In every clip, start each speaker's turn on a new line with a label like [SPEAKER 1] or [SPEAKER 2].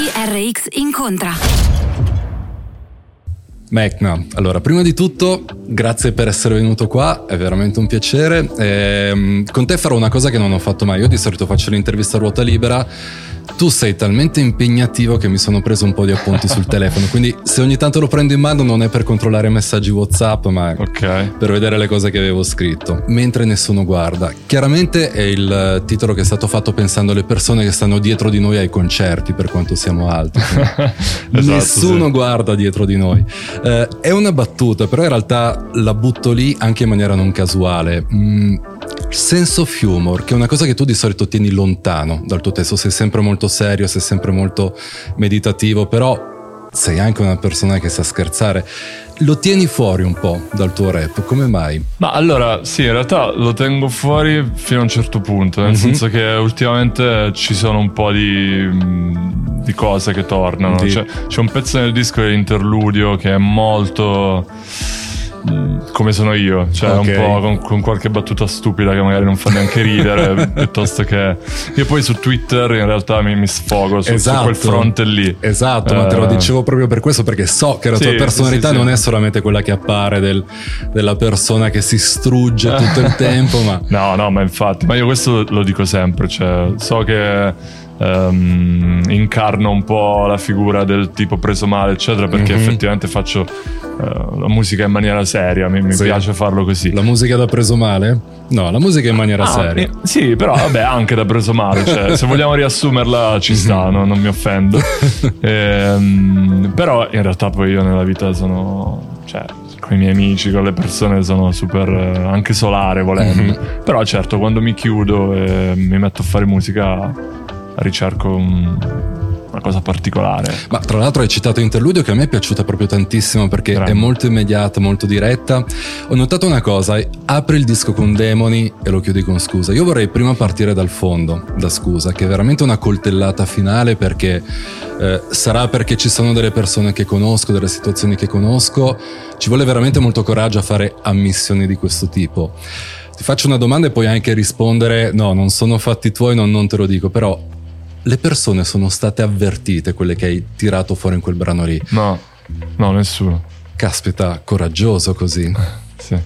[SPEAKER 1] TRX incontra.
[SPEAKER 2] Mecna, allora prima di tutto grazie per essere venuto qua, è veramente un piacere. Ehm, con te farò una cosa che non ho fatto mai, io di solito faccio l'intervista a ruota libera, tu sei talmente impegnativo che mi sono preso un po' di appunti sul telefono, quindi se ogni tanto lo prendo in mano non è per controllare messaggi WhatsApp, ma
[SPEAKER 3] Ok.
[SPEAKER 2] per vedere le cose che avevo scritto, mentre nessuno guarda. Chiaramente è il titolo che è stato fatto pensando alle persone che stanno dietro di noi ai concerti, per quanto siamo alti.
[SPEAKER 3] Esatto,
[SPEAKER 2] nessuno
[SPEAKER 3] sì.
[SPEAKER 2] guarda dietro di noi. Eh, è una battuta, però in realtà la butto lì anche in maniera non casuale. Mm, sense of humor, che è una cosa che tu di solito tieni lontano dal tuo testo, sei sempre molto serio, sei sempre molto meditativo, però sei anche una persona che sa scherzare. Lo tieni fuori un po' dal tuo rap, come mai?
[SPEAKER 3] Ma allora, sì, in realtà lo tengo fuori fino a un certo punto, nel
[SPEAKER 2] Mhm.
[SPEAKER 3] senso che ultimamente ci sono un po' di, di cose che tornano.
[SPEAKER 2] Di-
[SPEAKER 3] C'è, c'è un pezzo nel disco dell'interludio che è molto mm, come sono io, cioè
[SPEAKER 2] Ok.
[SPEAKER 3] un po' con, con qualche battuta stupida che magari non fa neanche ridere, piuttosto che... Io poi su Twitter in realtà mi, mi sfogo su, su quel fronte lì.
[SPEAKER 2] Esatto, ma te lo
[SPEAKER 3] Eh,
[SPEAKER 2] dicevo proprio per questo, perché so che la
[SPEAKER 3] Sì,
[SPEAKER 2] tua personalità
[SPEAKER 3] sì, sì.
[SPEAKER 2] non è solamente quella che appare del- della persona che si strugge tutto il tempo, ma
[SPEAKER 3] No, no, ma infatti, ma io questo lo dico sempre, cioè, so che ehm, incarno un po' la figura del tipo preso male, eccetera, perché
[SPEAKER 2] Mhm.
[SPEAKER 3] effettivamente faccio eh, la musica in maniera seria, mi, mi
[SPEAKER 2] Sì.
[SPEAKER 3] piace farlo così.
[SPEAKER 2] la musica da preso male? No, la musica in maniera
[SPEAKER 3] Ah,
[SPEAKER 2] seria.
[SPEAKER 3] eh, sì, però vabbè, anche da preso male, cioè, se vogliamo riassumerla ci sta,
[SPEAKER 2] Mhm.
[SPEAKER 3] no? non mi offendo. Ehm, però in realtà poi io nella vita sono, cioè, con i miei amici, con le persone sono super, eh, anche solare volendo.
[SPEAKER 2] Mhm.
[SPEAKER 3] Però certo, quando mi chiudo e mi metto a fare musica, ricerco un- una cosa particolare.
[SPEAKER 2] Ma tra l'altro hai citato Interludio che a me è piaciuta proprio tantissimo perché
[SPEAKER 3] Grande.
[SPEAKER 2] è molto immediata, molto diretta. Ho notato una cosa, apri il disco con Demoni e lo chiudi con Scusa. Io vorrei prima partire dal fondo, da Scusa, che è veramente una coltellata finale perché eh, sarà perché ci sono delle persone che conosco, delle situazioni che conosco, ci vuole veramente molto coraggio a fare ammissioni di questo tipo. Ti faccio una domanda e puoi anche rispondere, no, non sono fatti tuoi, non, non te lo dico, però le persone sono state avvertite, quelle che hai tirato fuori in quel brano lì.
[SPEAKER 3] No, no, nessuno.
[SPEAKER 2] Caspita, coraggioso così.
[SPEAKER 3] Sì.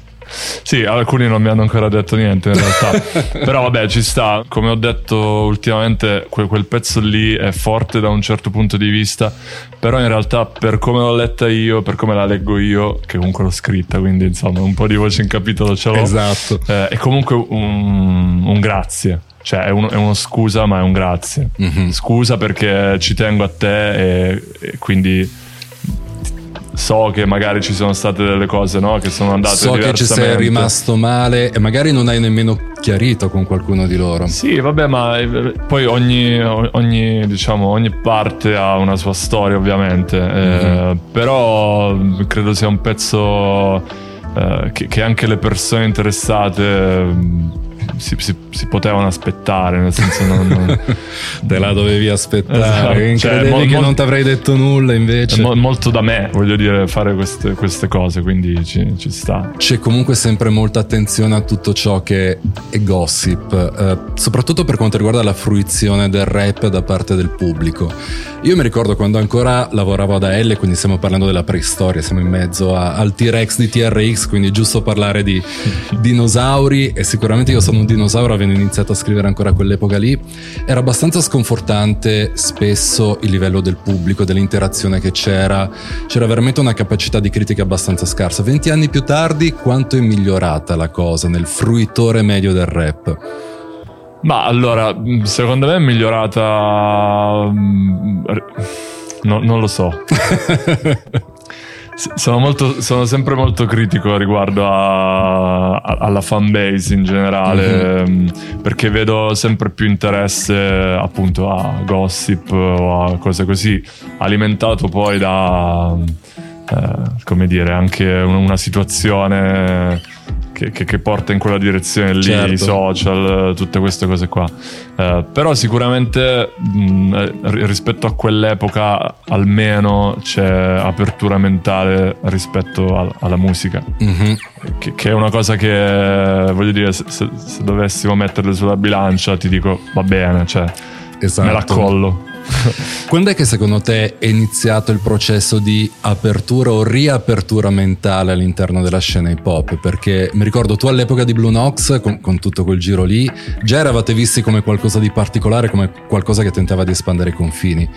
[SPEAKER 3] Sì, alcuni non mi hanno ancora detto niente in realtà. Però vabbè, ci sta. Come ho detto ultimamente, que- quel pezzo lì è forte da un certo punto di vista. Però in realtà, per come l'ho letta io, per come la leggo io, che comunque l'ho scritta, quindi insomma, un po' di voce in capitolo ce l'ho.
[SPEAKER 2] Esatto.
[SPEAKER 3] Eh, è comunque un, un grazie. Cioè, è uno, è uno scusa, ma è un grazie.
[SPEAKER 2] Mhm.
[SPEAKER 3] Scusa perché ci tengo a te e, e quindi so che magari ci sono state delle cose no? che sono andate
[SPEAKER 2] so che ci sei rimasto male e magari non hai nemmeno chiarito con qualcuno di loro.
[SPEAKER 3] Sì, vabbè, ma eh, poi ogni, ogni, diciamo, ogni parte ha una sua storia, ovviamente. Mm-hmm. Eh, però credo sia un pezzo eh, che, che, anche le persone interessate si, si, si, potevano aspettare, nel senso non, non...
[SPEAKER 2] te la dovevi aspettare. Esatto. Cioè, mo, che mo, non ti avrei detto nulla invece.
[SPEAKER 3] Mo, molto da me, voglio dire, fare queste, queste cose, quindi ci, ci, sta.
[SPEAKER 2] C'è comunque sempre molta attenzione a tutto ciò che è gossip, eh, soprattutto per quanto riguarda la fruizione del rap da parte del pubblico. Io mi ricordo quando ancora lavoravo ad AL, quindi stiamo parlando della preistoria, siamo in mezzo a, al T-Rex di TRX, quindi è giusto parlare di dinosauri e sicuramente io sono un dinosauro avendo iniziato a scrivere ancora a quell'epoca lì, era abbastanza sconfortante spesso il livello del pubblico, dell'interazione che c'era, c'era veramente una capacità di critica abbastanza scarsa. 20 anni più tardi quanto è migliorata la cosa nel fruitore medio del rap?
[SPEAKER 3] Ma allora, secondo me è migliorata... Mm, no, non lo so. Sono, molto, sono, sempre molto critico riguardo a, a, alla fanbase in generale mm-hmm. perché vedo sempre più interesse appunto a gossip o a cose così alimentato poi da eh, come dire anche una situazione che, che, che, porta in quella direzione lì, certo. i social, tutte queste cose qua. Eh, però sicuramente mh, eh, rispetto a quell'epoca almeno c'è apertura mentale rispetto a, alla musica, mm-hmm. che, che, è una cosa che voglio dire, se, se, se dovessimo metterle sulla bilancia ti dico va bene, cioè esatto. me la collo.
[SPEAKER 2] Quando è che secondo te è iniziato il processo di apertura o riapertura mentale all'interno della scena hip hop? Perché mi ricordo tu all'epoca di Blue Nox, con, con tutto quel giro lì, già eravate visti come qualcosa di particolare, come qualcosa che tentava di espandere i confini.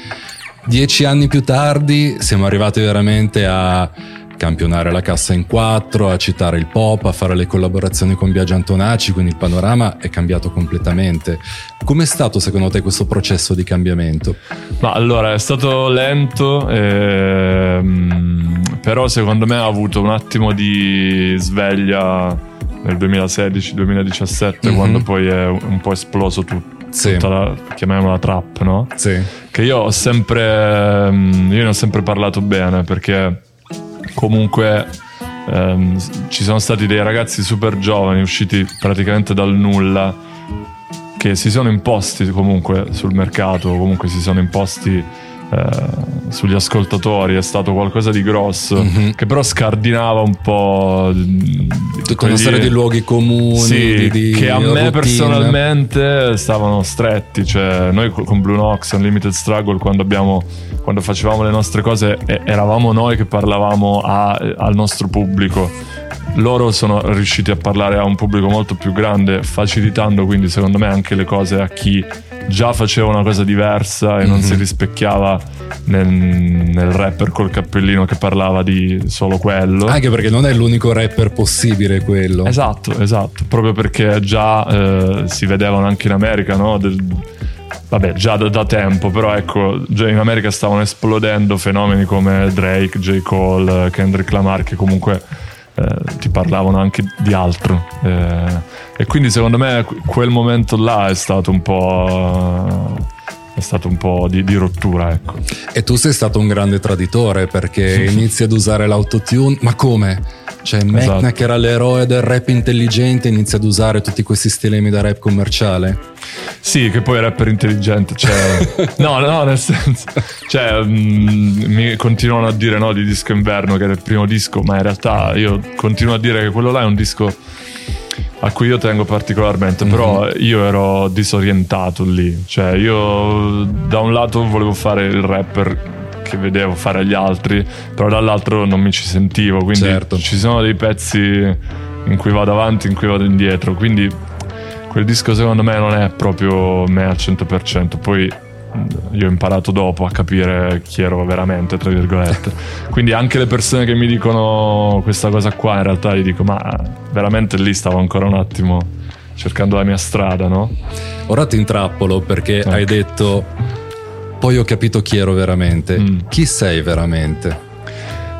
[SPEAKER 2] Dieci anni più tardi siamo arrivati veramente a campionare la cassa in quattro, a citare il pop, a fare le collaborazioni con Biagio Antonacci, quindi il panorama è cambiato completamente. Com'è stato secondo te questo processo di cambiamento?
[SPEAKER 3] Ma allora è stato lento, ehm, però secondo me ha avuto un attimo di sveglia nel 2016-2017 mm-hmm. quando poi è un po' esploso tutto. Sì. La, chiamiamola trap, no?
[SPEAKER 2] Sì.
[SPEAKER 3] Che io ho sempre. Ehm, io ne ho sempre parlato bene perché comunque ehm, ci sono stati dei ragazzi super giovani usciti praticamente dal nulla che si sono imposti comunque sul mercato, comunque si sono imposti eh, sugli ascoltatori è stato qualcosa di grosso mm-hmm. che però scardinava un po'
[SPEAKER 2] tutta quegli... una serie di luoghi comuni
[SPEAKER 3] sì,
[SPEAKER 2] di, di
[SPEAKER 3] che a routine. me personalmente stavano stretti cioè noi con Blue Nox Unlimited Struggle quando abbiamo quando facevamo le nostre cose eravamo noi che parlavamo a, al nostro pubblico loro sono riusciti a parlare a un pubblico molto più grande facilitando quindi secondo me anche le cose a chi già faceva una cosa diversa e mm-hmm. non si mhm. rispecchiava nel, nel, rapper col cappellino che parlava di solo quello.
[SPEAKER 2] Anche perché non è l'unico rapper possibile quello.
[SPEAKER 3] Esatto, esatto, proprio perché già eh, si vedevano anche in America, no? Del, vabbè, già da, da, tempo, però ecco, già in America stavano esplodendo fenomeni come Drake, J. Cole, Kendrick Lamar, che comunque eh, ti parlavano anche di altro. Eh, e quindi secondo me quel momento là è stato un po'... È stato un po' di, di rottura, ecco.
[SPEAKER 2] E tu sei stato un grande traditore perché inizi ad usare l'autotune. Ma come? Cioè, esatto. che era l'eroe del rap intelligente, inizia ad usare tutti questi stilemi da rap commerciale.
[SPEAKER 3] Sì, che poi è rapper intelligente. Cioè... no, no, nel senso. Cioè, mh, mm, mi continuano a dire no, di disco inverno, che era il primo disco, ma in realtà io continuo a dire che quello là è un disco a cui io tengo particolarmente, mm-hmm. però io ero disorientato lì. Cioè, io da un lato volevo fare il rapper che vedevo fare agli altri, però dall'altro non mi ci sentivo, quindi certo. ci sono dei pezzi in cui vado avanti, in cui vado indietro, quindi quel disco secondo me non è proprio me al 100%, poi io ho imparato dopo a capire chi ero veramente, tra virgolette. Quindi anche le persone che mi dicono questa cosa qua, in realtà gli dico, ma veramente lì stavo ancora un attimo cercando la mia strada, no?
[SPEAKER 2] Ora ti intrappolo perché ecco. hai detto poi ho capito chi ero veramente. Mm. Chi sei veramente?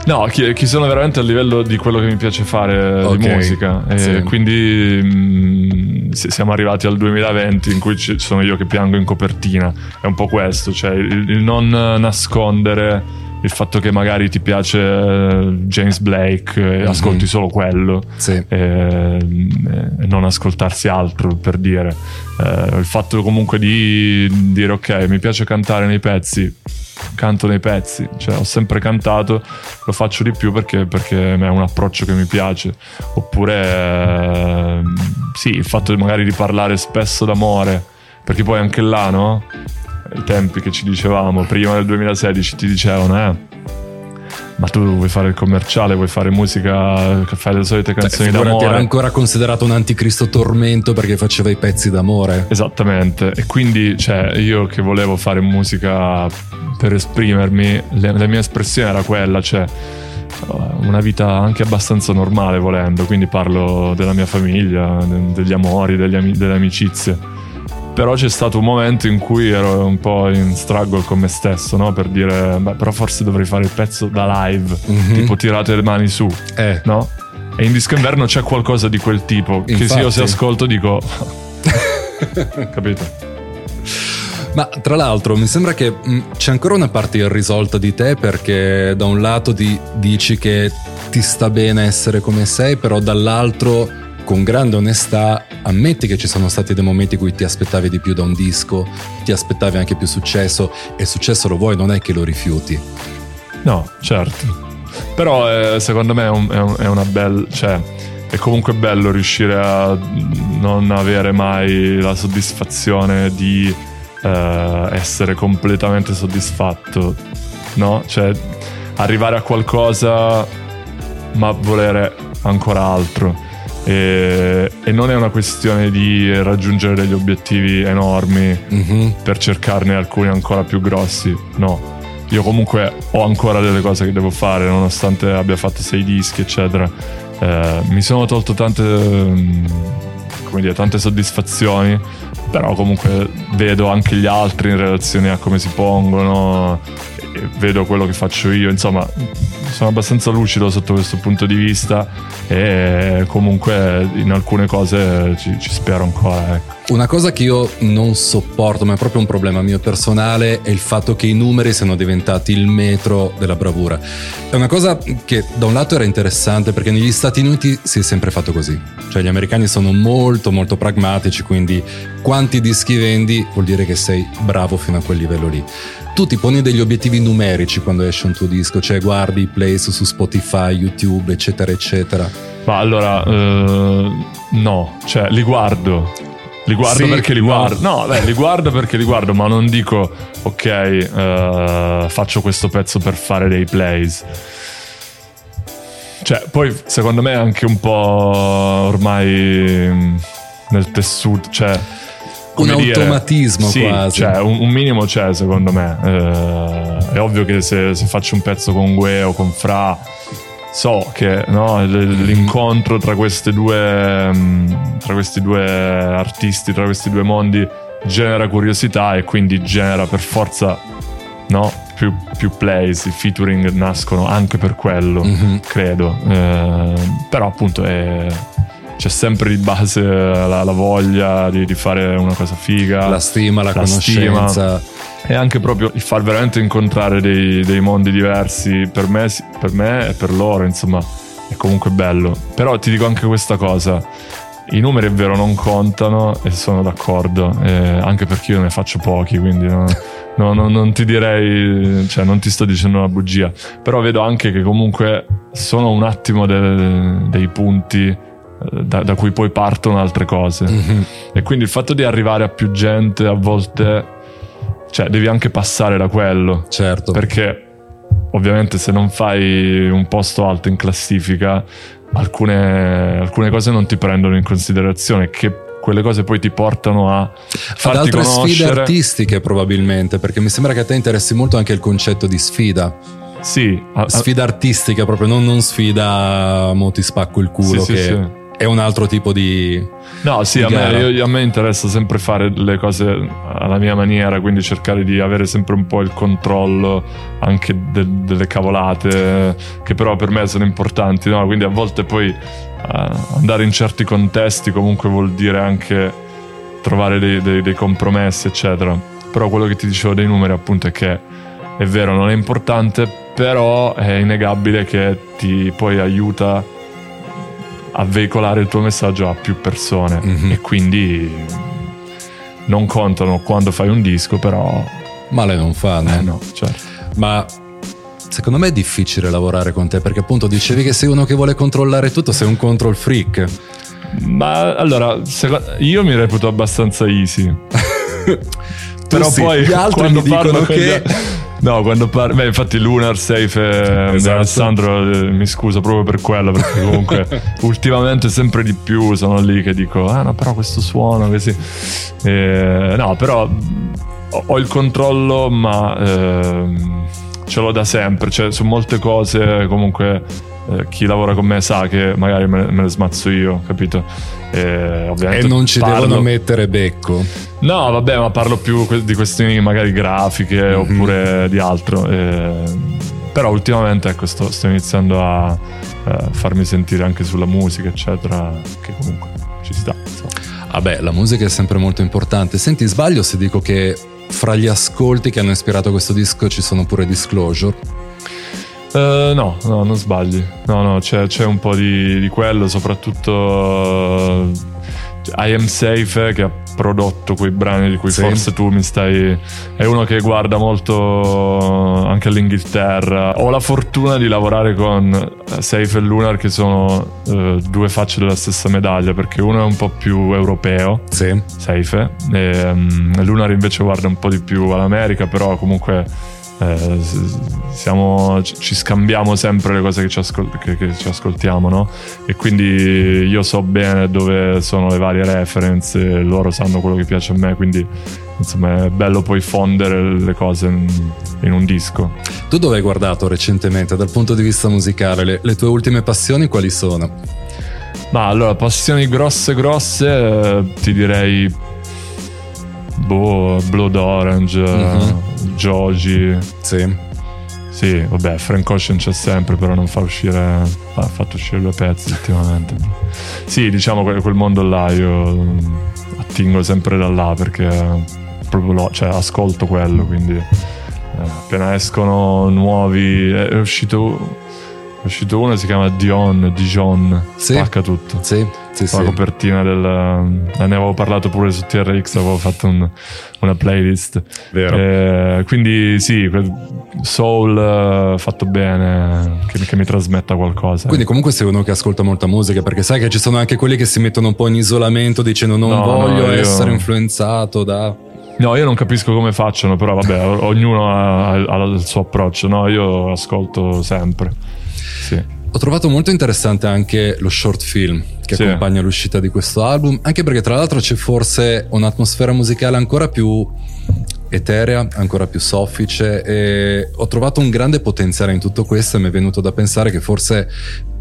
[SPEAKER 3] No, chi, chi, sono veramente a livello di quello che mi piace fare okay. di musica. Sì. Quindi mh, mm, siamo arrivati al 2020 in cui ci sono io che piango in copertina. È un po' questo, cioè il, il non nascondere il fatto che magari ti piace eh, James Blake e mm-hmm. ascolti solo quello
[SPEAKER 2] sì.
[SPEAKER 3] e, e, non ascoltarsi altro per dire eh, il fatto comunque di dire ok mi piace cantare nei pezzi canto nei pezzi, cioè ho sempre cantato, lo faccio di più perché, perché è un approccio che mi piace. Oppure eh, sì, il fatto magari di parlare spesso d'amore, perché poi anche là, no? I tempi che ci dicevamo, prima del 2016 ti dicevano, eh, ma tu vuoi fare il commerciale, vuoi fare musica, fai le solite cioè, canzoni cioè, d'amore.
[SPEAKER 2] era ancora considerato un anticristo tormento perché faceva i pezzi d'amore.
[SPEAKER 3] Esattamente, e quindi cioè, io che volevo fare musica per esprimermi, le, la mia espressione era quella, cioè una vita anche abbastanza normale volendo, quindi parlo della mia famiglia, degli amori, degli, delle amicizie però c'è stato un momento in cui ero un po' in struggle con me stesso, no? Per dire, beh, però forse dovrei fare il pezzo da live, mm-hmm. tipo tirate le mani su,
[SPEAKER 2] eh.
[SPEAKER 3] no? E in disco inverno c'è qualcosa di quel tipo, Infatti. che se io se ascolto dico... capito?
[SPEAKER 2] Ma tra l'altro mi sembra che mh, mm, c'è ancora una parte irrisolta di te perché da un lato di, dici che ti sta bene essere come sei, però dall'altro con grande onestà ammetti che ci sono stati dei momenti in cui ti aspettavi di più da un disco, ti aspettavi anche più successo e il successo lo vuoi, non è che lo rifiuti.
[SPEAKER 3] No, certo. Però eh, secondo me è, un, è, un, è una bella... Cioè, è comunque bello riuscire a non avere mai la soddisfazione di eh, essere completamente soddisfatto, no? Cioè, arrivare a qualcosa ma volere ancora altro. E, e, non è una questione di raggiungere degli obiettivi enormi mm-hmm. per cercarne alcuni ancora più grossi, no. Io comunque ho ancora delle cose che devo fare, nonostante abbia fatto sei dischi, eccetera. Eh, mi sono tolto tante, mm, come dire, tante soddisfazioni, però comunque vedo anche gli altri in relazione a come si pongono, vedo quello che faccio io, insomma sono abbastanza lucido sotto questo punto di vista e comunque in alcune cose ci, ci spero ancora. Ecco.
[SPEAKER 2] Una cosa che io non sopporto, ma è proprio un problema mio personale, è il fatto che i numeri siano diventati il metro della bravura. È una cosa che da un lato era interessante perché negli Stati Uniti si è sempre fatto così. Cioè gli americani sono molto molto pragmatici, quindi quanti dischi vendi vuol dire che sei bravo fino a quel livello lì tu ti poni degli obiettivi numerici quando esce un tuo disco, cioè guardi i plays su Spotify, YouTube, eccetera, eccetera.
[SPEAKER 3] Ma allora, uh, no, cioè li guardo. Li guardo sì, perché li guardo. No, no beh, li guardo perché li guardo, ma non dico, ok, uh, faccio questo pezzo per fare dei plays. Cioè, poi secondo me è anche un po' ormai mm, nel tessuto, cioè
[SPEAKER 2] un automatismo
[SPEAKER 3] dire,
[SPEAKER 2] quasi.
[SPEAKER 3] Cioè, un, un, minimo c'è secondo me. Eh, è ovvio che se, se, faccio un pezzo con Gue o con Fra, so che no, l'incontro tra, queste due, mm, tra questi due artisti, tra questi due mondi, genera curiosità e quindi genera per forza no, più, più plays. I featuring nascono anche per quello, mm-hmm. credo. Eh, però appunto è c'è sempre di base la, la voglia di, di, fare una cosa figa,
[SPEAKER 2] la stima, la, la conoscenza. Stima.
[SPEAKER 3] E anche proprio il far veramente incontrare dei, dei mondi diversi per me, per me e per loro, insomma, è comunque bello. Però ti dico anche questa cosa. I numeri è vero non contano e sono d'accordo, eh, anche perché io ne faccio pochi, quindi no, no, no, non ti direi, cioè non ti sto dicendo una bugia, però vedo anche che comunque sono un attimo de, dei punti da, da, cui poi partono altre cose. Mm-hmm. E quindi il fatto di arrivare a più gente a volte, cioè devi anche passare da quello.
[SPEAKER 2] Certo.
[SPEAKER 3] Perché ovviamente se non fai un posto alto in classifica, alcune, alcune cose non ti prendono in considerazione. Che quelle cose poi ti portano a farti Ad altre
[SPEAKER 2] conoscere. sfide artistiche probabilmente, perché mi sembra che a te interessi molto anche il concetto di sfida.
[SPEAKER 3] Sì,
[SPEAKER 2] a, sfida artistica proprio, non, non sfida mo ti spacco il culo sì, che sì, sì è un altro tipo di...
[SPEAKER 3] No, sì, a me, io, a me, interessa sempre fare le cose alla mia maniera, quindi cercare di avere sempre un po' il controllo anche de, delle cavolate, che però per me sono importanti, no? Quindi a volte poi uh, andare in certi contesti comunque vuol dire anche trovare dei, dei, dei compromessi, eccetera. Però quello che ti dicevo dei numeri appunto è che è vero, non è importante, però è innegabile che ti poi aiuta a veicolare il tuo messaggio a più persone mm-hmm. e quindi non contano quando fai un disco, però
[SPEAKER 2] male non fanno.
[SPEAKER 3] Eh no, certo.
[SPEAKER 2] Ma secondo me è difficile lavorare con te perché appunto dicevi che sei uno che vuole controllare tutto, sei un control freak.
[SPEAKER 3] Ma allora, io mi reputo abbastanza easy. però sì, poi
[SPEAKER 2] gli altri mi dicono che
[SPEAKER 3] No, quando parli. Beh, infatti, Lunar Safe e esatto. Alessandro eh, mi scuso proprio per quello. Perché comunque, ultimamente, sempre di più sono lì che dico: Ah, no, però questo suono così. E, no, però ho, il controllo, ma eh, ce l'ho da sempre. Cioè, su molte cose, comunque, eh, chi lavora con me sa che magari me, me ne smazzo io, capito?
[SPEAKER 2] E, e non ci parlo... devono mettere becco.
[SPEAKER 3] No, vabbè, ma parlo più di questioni magari grafiche mm-hmm. oppure di altro. E, però ultimamente ecco, sto, sto iniziando a eh, farmi sentire anche sulla musica, eccetera, che comunque ci sta.
[SPEAKER 2] Vabbè, la musica è sempre molto importante. Senti, sbaglio se dico che fra gli ascolti che hanno ispirato questo disco ci sono pure Disclosure?
[SPEAKER 3] Uh, no, no, non sbagli. No, no, c'è, c'è un po' di, di quello, soprattutto uh, I Am Safe che ha prodotto quei brani di cui sì. forse tu mi stai... È uno che guarda molto anche all'Inghilterra. Ho la fortuna di lavorare con Safe e Lunar che sono uh, due facce della stessa medaglia perché uno è un po' più europeo,
[SPEAKER 2] sì.
[SPEAKER 3] Safe, e um, Lunar invece guarda un po' di più all'America, però comunque eh, siamo, ci scambiamo sempre le cose che ci, ascol- che, che ci, ascoltiamo, no? E quindi io so bene dove sono le varie reference, loro sanno quello che piace a me, quindi insomma è bello poi fondere le cose in, in un disco.
[SPEAKER 2] Tu dove hai guardato recentemente dal punto di vista musicale? Le, le tue ultime passioni quali sono?
[SPEAKER 3] Ma allora, passioni grosse grosse, eh, ti direi boh, Blood Orange, uh-huh. Joji.
[SPEAKER 2] Sì.
[SPEAKER 3] Sì, vabbè, Frank Ocean c'è sempre, però non fa uscire. Ha fatto uscire due pezzi ultimamente. sì, diciamo quel, quel, mondo là io attingo sempre da là perché proprio lo, cioè, ascolto quello, quindi eh, appena escono nuovi. È uscito è uscito uno si chiama Dion, Dijon, sì. spacca tutto.
[SPEAKER 2] Sì, sì,
[SPEAKER 3] La
[SPEAKER 2] sì.
[SPEAKER 3] copertina del... Ne avevo parlato pure su TRX, avevo fatto un, una playlist.
[SPEAKER 2] Vero.
[SPEAKER 3] Eh, quindi sì, soul uh, fatto bene, che, che, mi trasmetta qualcosa.
[SPEAKER 2] Quindi comunque sei uno che ascolta molta musica, perché sai che ci sono anche quelli che si mettono un po' in isolamento dicendo non no, voglio no, io... essere influenzato da...
[SPEAKER 3] No, io non capisco come facciano, però vabbè, ognuno ha, ha il suo approccio, no? Io ascolto sempre. Sì.
[SPEAKER 2] Ho trovato molto interessante anche lo short film che sì. accompagna l'uscita di questo album, anche perché tra l'altro c'è forse un'atmosfera musicale ancora più eterea, ancora più soffice e ho trovato un grande potenziale in tutto questo e mi è venuto da pensare che forse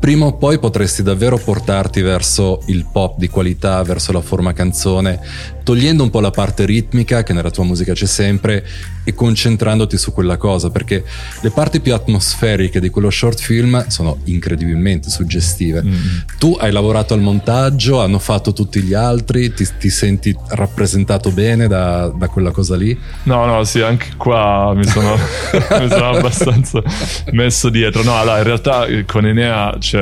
[SPEAKER 2] prima o poi potresti davvero portarti verso il pop di qualità, verso la forma canzone, togliendo un po' la parte ritmica che nella tua musica c'è sempre e concentrandoti su quella cosa, perché le parti più atmosferiche di quello short film sono incredibilmente suggestive. Mm. Tu hai lavorato al montaggio, hanno fatto tutti gli altri, ti, ti senti rappresentato bene da, da, quella cosa lì?
[SPEAKER 3] No, no, sì, anche qua mi sono, mi sono abbastanza messo dietro. No, allora, in realtà con Enea c'è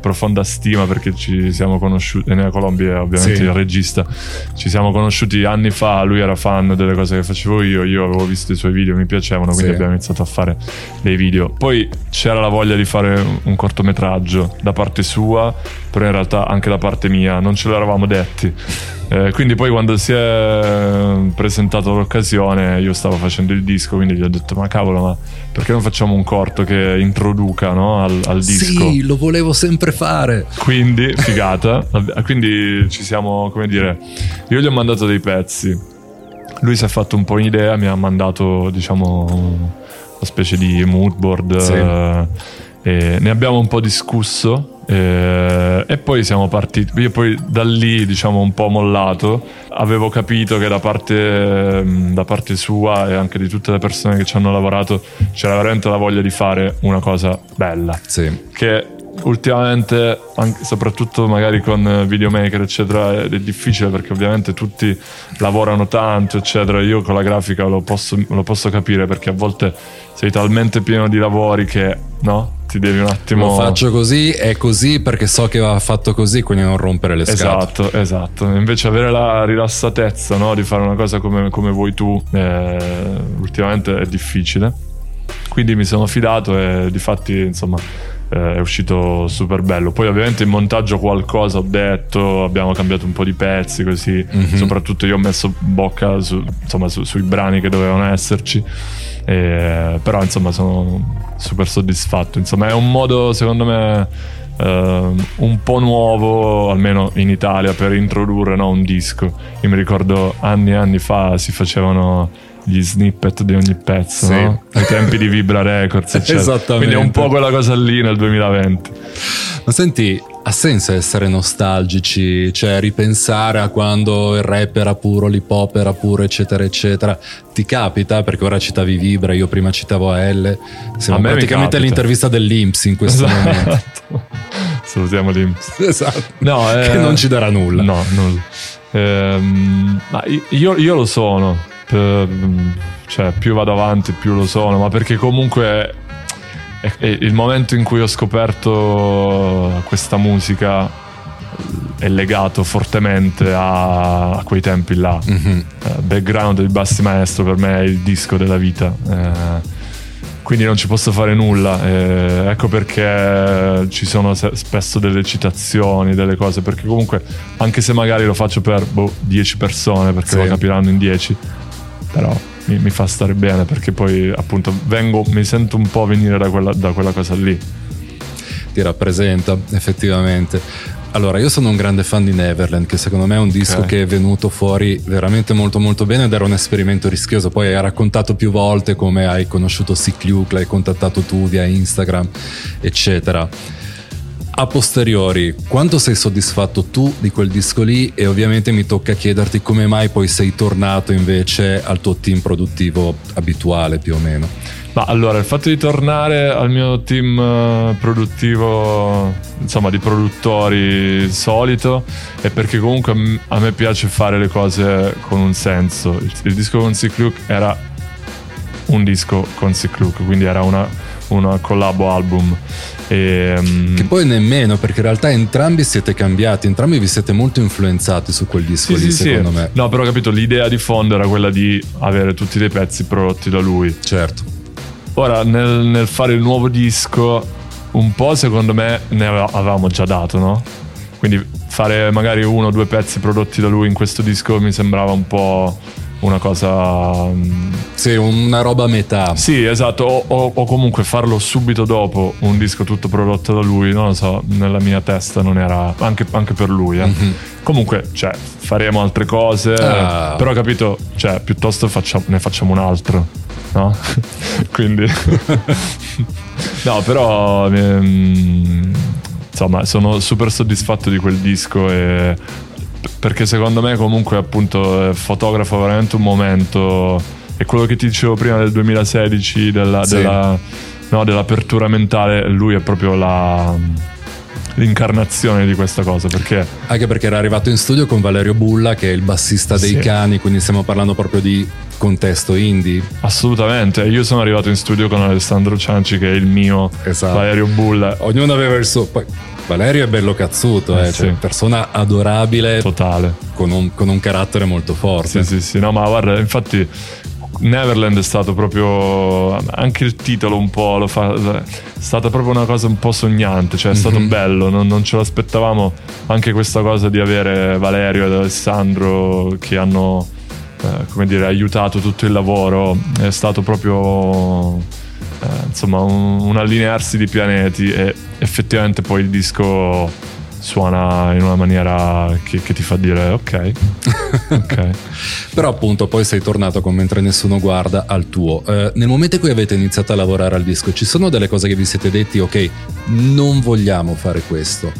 [SPEAKER 3] profonda stima perché ci siamo conosciuti, Enea Colombi è ovviamente sì. il regista, ci siamo conosciuti anni fa, lui era fan delle cose che facevo io, io avevo visto visto i suoi video, mi piacevano, quindi sì. abbiamo iniziato a fare dei video. Poi c'era la voglia di fare un cortometraggio da parte sua, però in realtà anche da parte mia, non ce l'eravamo detti. Eh, quindi poi quando si è presentata l'occasione io stavo facendo il disco, quindi gli ho detto ma cavolo, ma perché non facciamo un corto che introduca no, al, al, disco?
[SPEAKER 2] Sì, lo volevo sempre fare.
[SPEAKER 3] Quindi, figata. quindi ci siamo, come dire, io gli ho mandato dei pezzi lui si è fatto un po' un'idea, mi ha mandato diciamo una specie di mood board sì. eh, e ne abbiamo un po' discusso E, e poi siamo partiti. Io poi da lì, diciamo, un po' mollato, avevo capito che da parte, da parte sua e anche di tutte le persone che ci hanno lavorato c'era veramente la voglia di fare una cosa bella.
[SPEAKER 2] Sì.
[SPEAKER 3] Che ultimamente, soprattutto magari con videomaker, eccetera, è, difficile perché ovviamente tutti lavorano tanto, eccetera. Io con la grafica lo posso, lo posso capire perché a volte sei talmente pieno di lavori che no? Ti devi un attimo.
[SPEAKER 2] Lo faccio così, è così perché so che va fatto così, quindi non rompere le scatole.
[SPEAKER 3] Esatto, esatto. Invece avere la rilassatezza no? di fare una cosa come, come vuoi tu, eh, ultimamente è difficile. Quindi mi sono fidato e di fatti, insomma eh, è uscito super bello. Poi ovviamente in montaggio qualcosa ho detto, abbiamo cambiato un po' di pezzi così, mm-hmm. soprattutto io ho messo bocca su, insomma, su, sui brani che dovevano esserci, e, però insomma sono super soddisfatto. Insomma è un modo secondo me... Uh, un po' nuovo, almeno in Italia, per introdurre no, un disco. Io mi ricordo anni e anni fa si facevano gli snippet di ogni pezzo, sì. no? ai tempi di Vibra Records, eccetera. Esattamente. Quindi è un po' quella cosa lì nel 2020.
[SPEAKER 2] Ma senti, ha senso essere nostalgici, cioè ripensare a quando il rap era puro, l'hip hop era puro, eccetera, eccetera. Ti capita? Perché ora citavi Vibra, io prima citavo AL. Siamo praticamente l'intervista dell'Imps in questo esatto. momento.
[SPEAKER 3] Salutiamo l'Imps.
[SPEAKER 2] Esatto. No, eh, che non ci darà nulla.
[SPEAKER 3] No, nulla. Ehm, io, io lo sono cioè, più vado avanti più lo sono, ma perché comunque è, è il momento in cui ho scoperto questa musica è legato fortemente a, a quei tempi là. Mm-hmm. Uh, background di Bassi Maestro per me è il disco della vita. Uh, quindi non ci posso fare nulla. Eh, ecco perché ci sono spesso delle citazioni, delle cose, perché comunque anche se magari lo faccio per 10 boh, persone, perché sì. lo capiranno in 10, però mi, mi, fa stare bene perché poi appunto vengo, mi sento un po' venire da quella, da quella cosa lì.
[SPEAKER 2] Ti rappresenta effettivamente. Allora, io sono un grande fan di Neverland, che secondo me è un disco okay. che è venuto fuori veramente molto molto bene ed era un esperimento rischioso. Poi hai raccontato più volte come hai conosciuto Sick Luke, l'hai contattato tu via Instagram, eccetera a posteriori, quanto sei soddisfatto tu di quel disco lì? E ovviamente mi tocca chiederti come mai poi sei tornato invece al tuo team produttivo abituale più o meno.
[SPEAKER 3] Ma allora, il fatto di tornare al mio team eh, produttivo, insomma, di produttori solito, è perché comunque a me piace fare le cose con un senso. Il, il disco con Sick Luke era un disco con Sick Luke, quindi era una, una collabo album
[SPEAKER 2] e, um... Che poi nemmeno, perché in realtà entrambi siete cambiati, entrambi vi siete molto influenzati su quel disco sì, lì, sì, secondo
[SPEAKER 3] sì.
[SPEAKER 2] me.
[SPEAKER 3] No, però ho capito, l'idea di fondo era quella di avere tutti dei pezzi prodotti da lui.
[SPEAKER 2] Certo.
[SPEAKER 3] Ora, nel, nel fare il nuovo disco, un po' secondo me ne avevamo già dato, no? Quindi fare magari uno o due pezzi prodotti da lui in questo disco mi sembrava un po' una cosa...
[SPEAKER 2] Mm, sì, una roba a metà.
[SPEAKER 3] Sì, esatto, o, o, o, comunque farlo subito dopo un disco tutto prodotto da lui, non lo so, nella mia testa non era... anche, anche per lui. Eh. Mm-hmm. Comunque, cioè, faremo altre cose, ah. però capito, cioè, piuttosto facciamo, ne facciamo un altro, no? Quindi... no, però... Ehm, insomma, sono super soddisfatto di quel disco e perché secondo me comunque appunto fotografa veramente un momento è quello che ti dicevo prima del 2016 della, sì. della, no, dell'apertura mentale lui è proprio la l'incarnazione di questa cosa perché
[SPEAKER 2] anche perché era arrivato in studio con Valerio Bulla che è il bassista dei sì. cani quindi stiamo parlando proprio di contesto indie
[SPEAKER 3] assolutamente io sono arrivato in studio con Alessandro Cianci che è il mio esatto. Valerio Bulla
[SPEAKER 2] ognuno aveva il suo poi Valerio è bello cazzuto, eh, eh, cioè, persona adorabile.
[SPEAKER 3] Totale.
[SPEAKER 2] Con un, con un, carattere molto forte.
[SPEAKER 3] Sì, sì, sì. No, ma guarda, infatti Neverland è stato proprio anche il titolo un po' lo fa è stata proprio una cosa un po' sognante cioè è stato mm-hmm. bello non, non, ce l'aspettavamo anche questa cosa di avere Valerio ed Alessandro che hanno eh, come dire aiutato tutto il lavoro è stato proprio eh, insomma un, un, allinearsi di pianeti e effettivamente poi il disco suona in una maniera che, che ti fa dire ok. ok.
[SPEAKER 2] Però appunto poi sei tornato con Mentre Nessuno Guarda al tuo. Eh, nel momento in cui avete iniziato a lavorare al disco, ci sono delle cose che vi siete detti, ok, non vogliamo fare questo?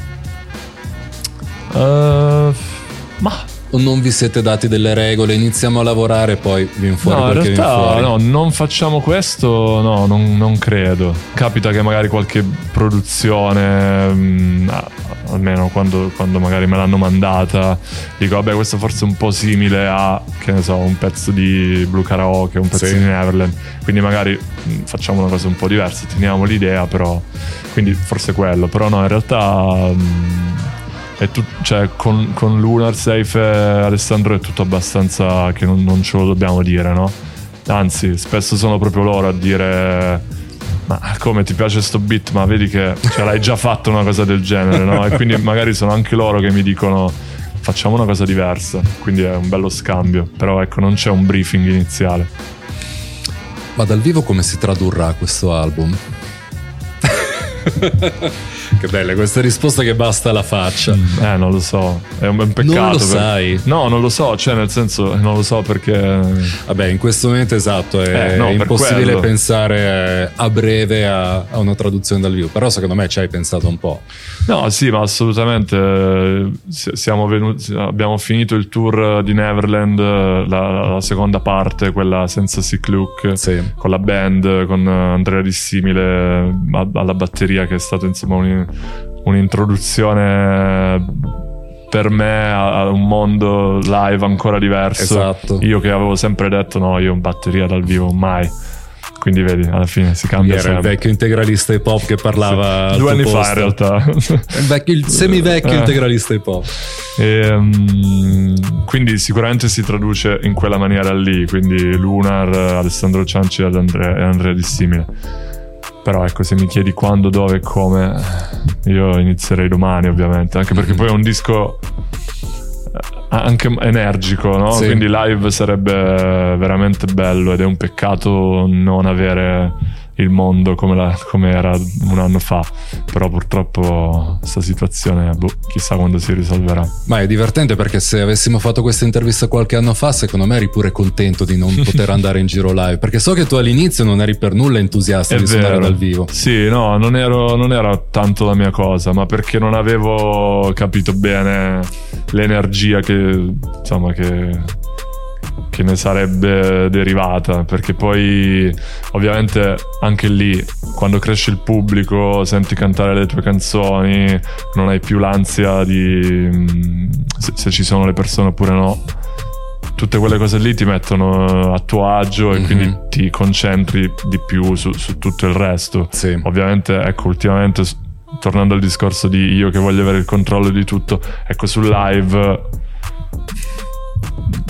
[SPEAKER 3] Uh, ma
[SPEAKER 2] o non vi siete dati delle regole, iniziamo a lavorare e poi viene fuori
[SPEAKER 3] no,
[SPEAKER 2] quel
[SPEAKER 3] in
[SPEAKER 2] realtà, fuori.
[SPEAKER 3] No, non facciamo questo, no, non, non, credo. Capita che magari qualche produzione, mh, mm, almeno quando, quando, magari me l'hanno mandata, dico vabbè questo forse è un po' simile a, che ne so, un pezzo di Blue Karaoke, un pezzo sì. di Neverland, quindi magari mh, mm, facciamo una cosa un po' diversa, teniamo l'idea però, quindi forse quello, però no, in realtà... Mh, mm, tu, cioè, con, con, Lunar Safe e Alessandro è tutto abbastanza che non, non, ce lo dobbiamo dire, no? Anzi, spesso sono proprio loro a dire: Ma come ti piace sto beat? Ma vedi che cioè, l'hai già fatto una cosa del genere, no? E quindi magari sono anche loro che mi dicono: Facciamo una cosa diversa. Quindi è un bello scambio. Però ecco, non c'è un briefing iniziale.
[SPEAKER 2] Ma dal vivo come si tradurrà questo album? Che belle queste risposte che basta la faccia.
[SPEAKER 3] Mm, eh, non lo so. È un, un peccato. Non
[SPEAKER 2] lo
[SPEAKER 3] per...
[SPEAKER 2] sai.
[SPEAKER 3] No, non lo so. Cioè, nel senso, non lo so perché.
[SPEAKER 2] Vabbè, in questo momento esatto. È eh, no, impossibile pensare a breve a, a, una traduzione dal vivo. Però secondo me ci hai pensato un po'.
[SPEAKER 3] No, sì, ma assolutamente. Siamo venuti, abbiamo finito il tour di Neverland, la, la seconda parte, quella senza Sick Look, sì. con la band, con Andrea Dissimile alla batteria, che è stato insomma un un'introduzione per me a, un mondo live ancora diverso.
[SPEAKER 2] Esatto.
[SPEAKER 3] Io che avevo sempre detto no, io in batteria dal vivo mai. Quindi vedi, alla fine si cambia.
[SPEAKER 2] Era
[SPEAKER 3] sempre.
[SPEAKER 2] il vecchio integralista hip hop che parlava.
[SPEAKER 3] Sì. Due anni posto. fa in realtà.
[SPEAKER 2] Il, vecchio, il semivecchio eh. integralista hip hop.
[SPEAKER 3] E, um, quindi sicuramente si traduce in quella maniera lì. Quindi Lunar, Alessandro Cianci e Andrea, Andrea Dissimile. Però ecco, se mi chiedi quando, dove e come, io inizierei domani ovviamente, anche perché poi è un disco eh, anche energico, no? Sì. Quindi live sarebbe veramente bello ed è un peccato non avere il mondo come, la, come, era un anno fa. Però purtroppo questa situazione, boh, chissà quando si risolverà.
[SPEAKER 2] Ma è divertente perché se avessimo fatto questa intervista qualche anno fa, secondo me eri pure contento di non poter andare in giro live. Perché so che tu all'inizio non eri per nulla entusiasta è di vero. suonare dal vivo.
[SPEAKER 3] Sì, no, non, ero, non era tanto la mia cosa, ma perché non avevo capito bene l'energia che, insomma, che che ne sarebbe derivata perché poi ovviamente anche lì quando cresce il pubblico senti cantare le tue canzoni non hai più l'ansia di mm, se, se ci sono le persone oppure no tutte quelle cose lì ti mettono a tuo agio e mm-hmm. quindi ti concentri di più su, su tutto il resto
[SPEAKER 2] sì.
[SPEAKER 3] ovviamente ecco ultimamente tornando al discorso di io che voglio avere il controllo di tutto ecco sul live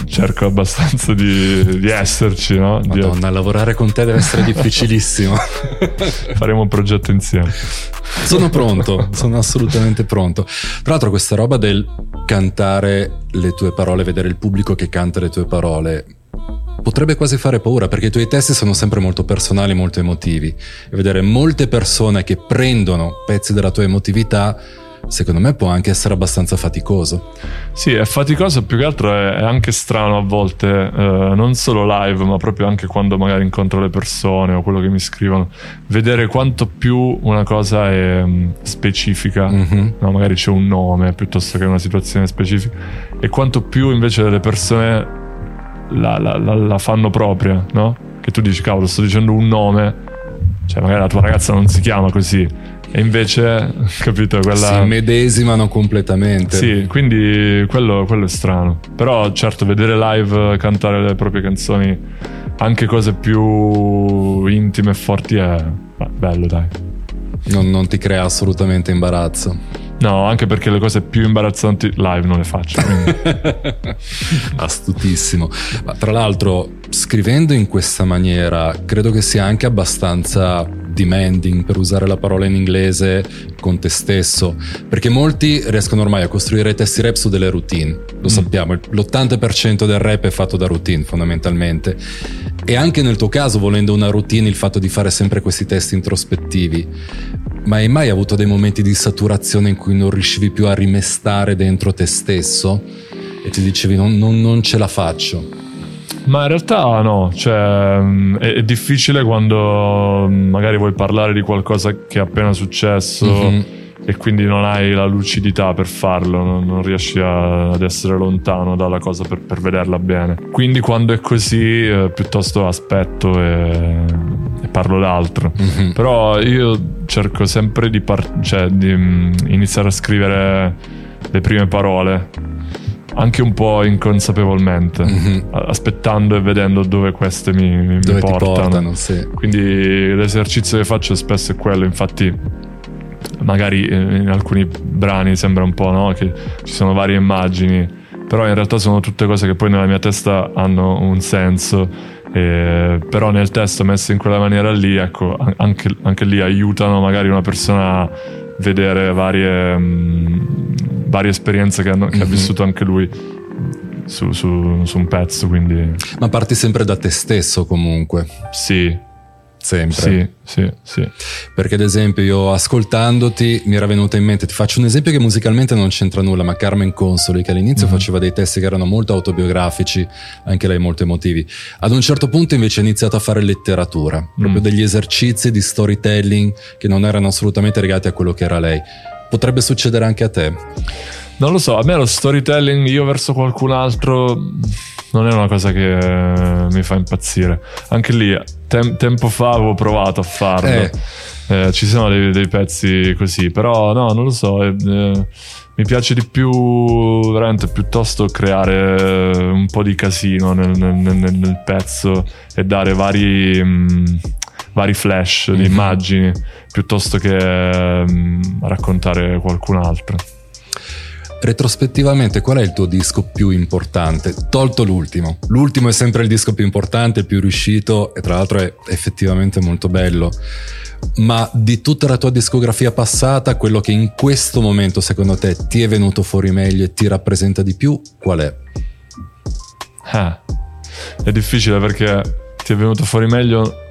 [SPEAKER 3] cerco abbastanza di, di esserci, no?
[SPEAKER 2] Madonna, di... lavorare con te deve essere difficilissimo.
[SPEAKER 3] Faremo un progetto insieme.
[SPEAKER 2] Sono pronto, sono assolutamente pronto. Tra l'altro questa roba del cantare le tue parole, vedere il pubblico che canta le tue parole, potrebbe quasi fare paura perché i tuoi testi sono sempre molto personali, molto emotivi e vedere molte persone che prendono pezzi della tua emotività secondo me può anche essere abbastanza faticoso.
[SPEAKER 3] Sì, è faticoso, più che altro è, è anche strano a volte, eh, non solo live, ma proprio anche quando magari incontro le persone o quello che mi scrivono, vedere quanto più una cosa è um, specifica, mm-hmm. no, magari c'è un nome piuttosto che una situazione specifica, e quanto più invece le persone la, la, la, la fanno propria, no? Che tu dici, cavolo, sto dicendo un nome, cioè magari la tua ragazza non si chiama così e invece, capito, quella...
[SPEAKER 2] Si medesimano completamente.
[SPEAKER 3] Sì, quindi quello, quello, è strano. Però certo, vedere live cantare le proprie canzoni, anche cose più intime e forti, è beh, bello, dai.
[SPEAKER 2] Non, non ti crea assolutamente imbarazzo.
[SPEAKER 3] No, anche perché le cose più imbarazzanti live non le faccio.
[SPEAKER 2] Astutissimo. Ma tra l'altro, scrivendo in questa maniera, credo che sia anche abbastanza demanding, per usare la parola in inglese, con te stesso, perché molti riescono ormai a costruire testi rap su delle routine, lo mm. sappiamo, l'80% del rap è fatto da routine fondamentalmente. E anche nel tuo caso, volendo una routine, il fatto di fare sempre questi testi introspettivi, ma hai mai avuto dei momenti di saturazione in cui non riuscivi più a rimestare dentro te stesso e ti dicevi non, non, non ce la faccio?
[SPEAKER 3] Ma in realtà no, cioè, mm, è, è, difficile quando mm, magari vuoi parlare di qualcosa che è appena successo mm-hmm. e quindi non hai la lucidità per farlo, non, non riesci a, ad essere lontano dalla cosa per, per, vederla bene. Quindi quando è così eh, piuttosto aspetto e, e parlo d'altro. Mm-hmm. Però io cerco sempre di, par- cioè, di um, iniziare a scrivere le prime parole anche un po' inconsapevolmente, mm-hmm. aspettando e vedendo dove queste mi, mi
[SPEAKER 2] dove
[SPEAKER 3] portano.
[SPEAKER 2] portano sì.
[SPEAKER 3] Quindi l'esercizio che faccio spesso è quello, infatti magari in alcuni brani sembra un po' no? che ci sono varie immagini, però in realtà sono tutte cose che poi nella mia testa hanno un senso. Eh, però nel testo messo in quella maniera lì, ecco, anche, anche lì aiutano magari una persona a vedere varie, mh, varie esperienze che, hanno, che mm-hmm. ha mhm. vissuto anche lui su, su, su, un pezzo. Quindi...
[SPEAKER 2] Ma parti sempre da te stesso comunque.
[SPEAKER 3] Sì,
[SPEAKER 2] Sempre.
[SPEAKER 3] Sì, sì, sì.
[SPEAKER 2] Perché ad esempio io ascoltandoti mi era venuta in mente, ti faccio un esempio che musicalmente non c'entra nulla, ma Carmen Consoli che all'inizio mm-hmm. faceva dei testi che erano molto autobiografici, anche lei molto emotivi. Ad un certo punto invece ha iniziato a fare letteratura, proprio mm. degli esercizi di storytelling che non erano assolutamente legati a quello che era lei. Potrebbe succedere anche a te?
[SPEAKER 3] Non lo so, a me lo storytelling io verso qualcun altro non è una cosa che eh, mi fa impazzire. Anche lì, tem- tempo fa avevo provato a farlo. Eh. Eh, ci sono dei, dei, pezzi così, però no, non lo so. Eh, mi piace di più, veramente, piuttosto creare un po' di casino nel, nel, nel, nel pezzo e dare vari. Mh, mm, vari flash di mm-hmm. immagini piuttosto che mh, mm, raccontare qualcun altro.
[SPEAKER 2] Retrospettivamente, qual è il tuo disco più importante? Tolto l'ultimo. L'ultimo è sempre il disco più importante, il più riuscito e tra l'altro è effettivamente molto bello. Ma di tutta la tua discografia passata, quello che in questo momento secondo te ti è venuto fuori meglio e ti rappresenta di più, qual è?
[SPEAKER 3] Ah, è difficile perché ti è venuto fuori meglio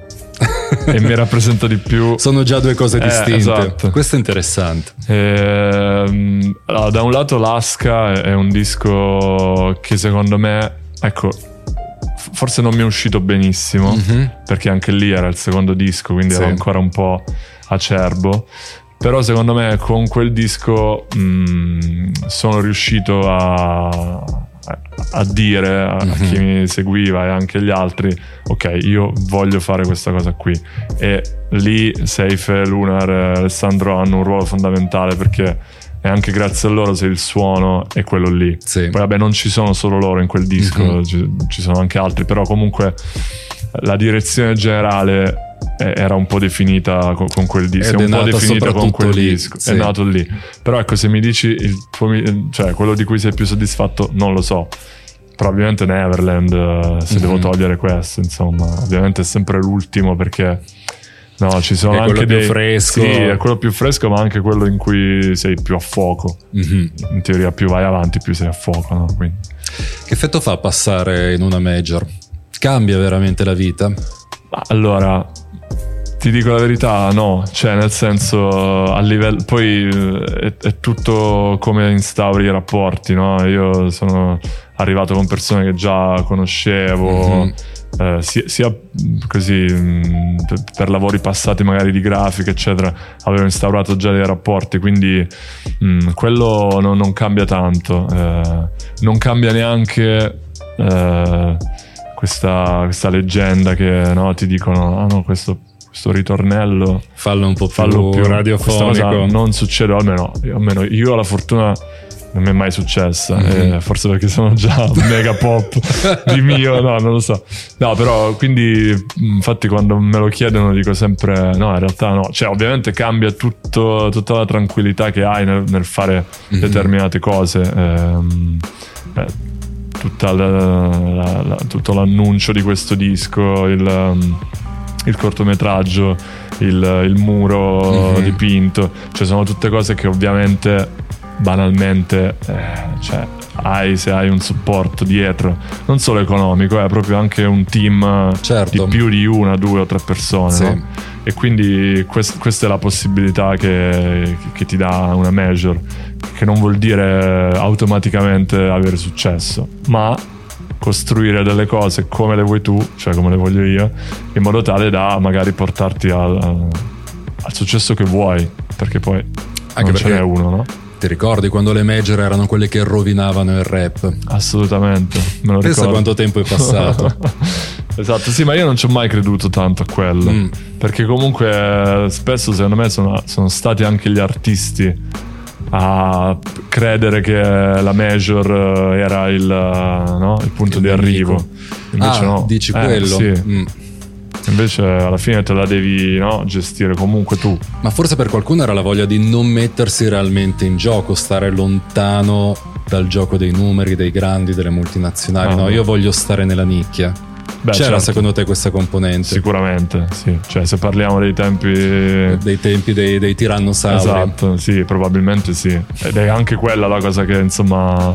[SPEAKER 3] e mi rappresenta di più.
[SPEAKER 2] Sono già due cose eh, distinte. Eh, esatto. Questo è interessante.
[SPEAKER 3] Eh, allora, da un lato l'Asca è un disco che secondo me, ecco, forse non mi è uscito benissimo, mm-hmm. perché anche lì era il secondo disco, quindi sì. ero ancora un po' acerbo. Però secondo me con quel disco mh, mm, sono riuscito a, a dire a, mm-hmm. a, chi mi seguiva e anche agli altri ok io voglio fare questa cosa qui e lì Seife, Lunar e Alessandro hanno un ruolo fondamentale perché è anche grazie a loro se il suono è quello lì sì. poi vabbè non ci sono solo loro in quel disco mm-hmm. ci, ci sono anche altri però comunque la direzione generale era un po' definita con, quel disco.
[SPEAKER 2] Ed
[SPEAKER 3] è, un
[SPEAKER 2] po'
[SPEAKER 3] definita con quel
[SPEAKER 2] lì,
[SPEAKER 3] disco.
[SPEAKER 2] Sì.
[SPEAKER 3] È nato lì. Però ecco, se mi dici il tuo, cioè, quello di cui sei più soddisfatto, non lo so. Probabilmente Neverland, eh, se mm-hmm. devo togliere questo, insomma. Ovviamente è sempre l'ultimo perché. No, ci sono
[SPEAKER 2] è
[SPEAKER 3] anche
[SPEAKER 2] dei...
[SPEAKER 3] più
[SPEAKER 2] fresco.
[SPEAKER 3] Sì, è quello più fresco, ma anche quello in cui sei più a fuoco. Mm-hmm. In teoria, più vai avanti, più sei a fuoco. No? Quindi.
[SPEAKER 2] Che effetto fa passare in una major? Cambia veramente la vita?
[SPEAKER 3] Allora, ti dico la verità, no, cioè nel senso a livello poi eh, è, è, tutto come instauri i rapporti, no? Io sono arrivato con persone che già conoscevo, mm-hmm. eh, sia, sia, così mm, per, per, lavori passati magari di grafica, eccetera, avevo instaurato già dei rapporti, quindi mh, mm, quello no, non cambia tanto, eh, non cambia neanche eh, questa, questa, leggenda che no, ti dicono, ah no, questo questo ritornello.
[SPEAKER 2] Fallo un po' più, più. radiofonico.
[SPEAKER 3] Non succede almeno, almeno io ho la fortuna non mi è mai successa mm-hmm. eh, forse perché sono già mega pop di mio no non lo so. No però quindi infatti quando me lo chiedono dico sempre no in realtà no. Cioè ovviamente cambia tutto, tutta la tranquillità che hai nel, nel fare mm-hmm. determinate cose ehm, eh, la, la, la, tutto l'annuncio di questo disco il il cortometraggio, il, il muro
[SPEAKER 2] Mhm.
[SPEAKER 3] dipinto, cioè sono tutte cose che ovviamente banalmente eh, cioè, hai se hai un supporto dietro, non solo economico, è proprio anche un team
[SPEAKER 2] Certo.
[SPEAKER 3] di più di una, due o tre persone.
[SPEAKER 2] Sì.
[SPEAKER 3] no? E quindi quest- questa è la possibilità che, che ti dà una major, che non vuol dire automaticamente avere successo, ma costruire delle cose come le vuoi tu, cioè come le voglio io, in modo tale da magari portarti al, al- successo che vuoi, perché poi
[SPEAKER 2] Anche
[SPEAKER 3] non ce
[SPEAKER 2] perché-
[SPEAKER 3] n'è uno, no?
[SPEAKER 2] Ti ricordi quando le major erano quelle che rovinavano il rap?
[SPEAKER 3] Assolutamente, me lo
[SPEAKER 2] Pensa
[SPEAKER 3] ricordo.
[SPEAKER 2] quanto tempo è passato.
[SPEAKER 3] esatto, sì, ma io non ci ho mai creduto tanto a quello.
[SPEAKER 2] Mm.
[SPEAKER 3] Perché comunque spesso secondo me sono, sono stati anche gli artisti a credere che la major eh, era il, eh, no, il punto
[SPEAKER 2] Il
[SPEAKER 3] di arrivo. Invece
[SPEAKER 2] ah,
[SPEAKER 3] no.
[SPEAKER 2] dici
[SPEAKER 3] Eh,
[SPEAKER 2] quello?
[SPEAKER 3] sì.
[SPEAKER 2] Mm.
[SPEAKER 3] Invece alla fine te la devi no, gestire comunque tu.
[SPEAKER 2] Ma forse per qualcuno era la voglia di non mettersi realmente in gioco, stare lontano dal gioco dei numeri, dei grandi, delle multinazionali.
[SPEAKER 3] Ah,
[SPEAKER 2] no. io voglio stare nella nicchia.
[SPEAKER 3] Beh,
[SPEAKER 2] C'era
[SPEAKER 3] certo,
[SPEAKER 2] secondo te questa componente?
[SPEAKER 3] Sicuramente, sì. Cioè, se parliamo dei tempi
[SPEAKER 2] Dei tempi dei, dei tirannosauri.
[SPEAKER 3] Esatto, sì, probabilmente sì. Ed è anche quella la cosa che, insomma,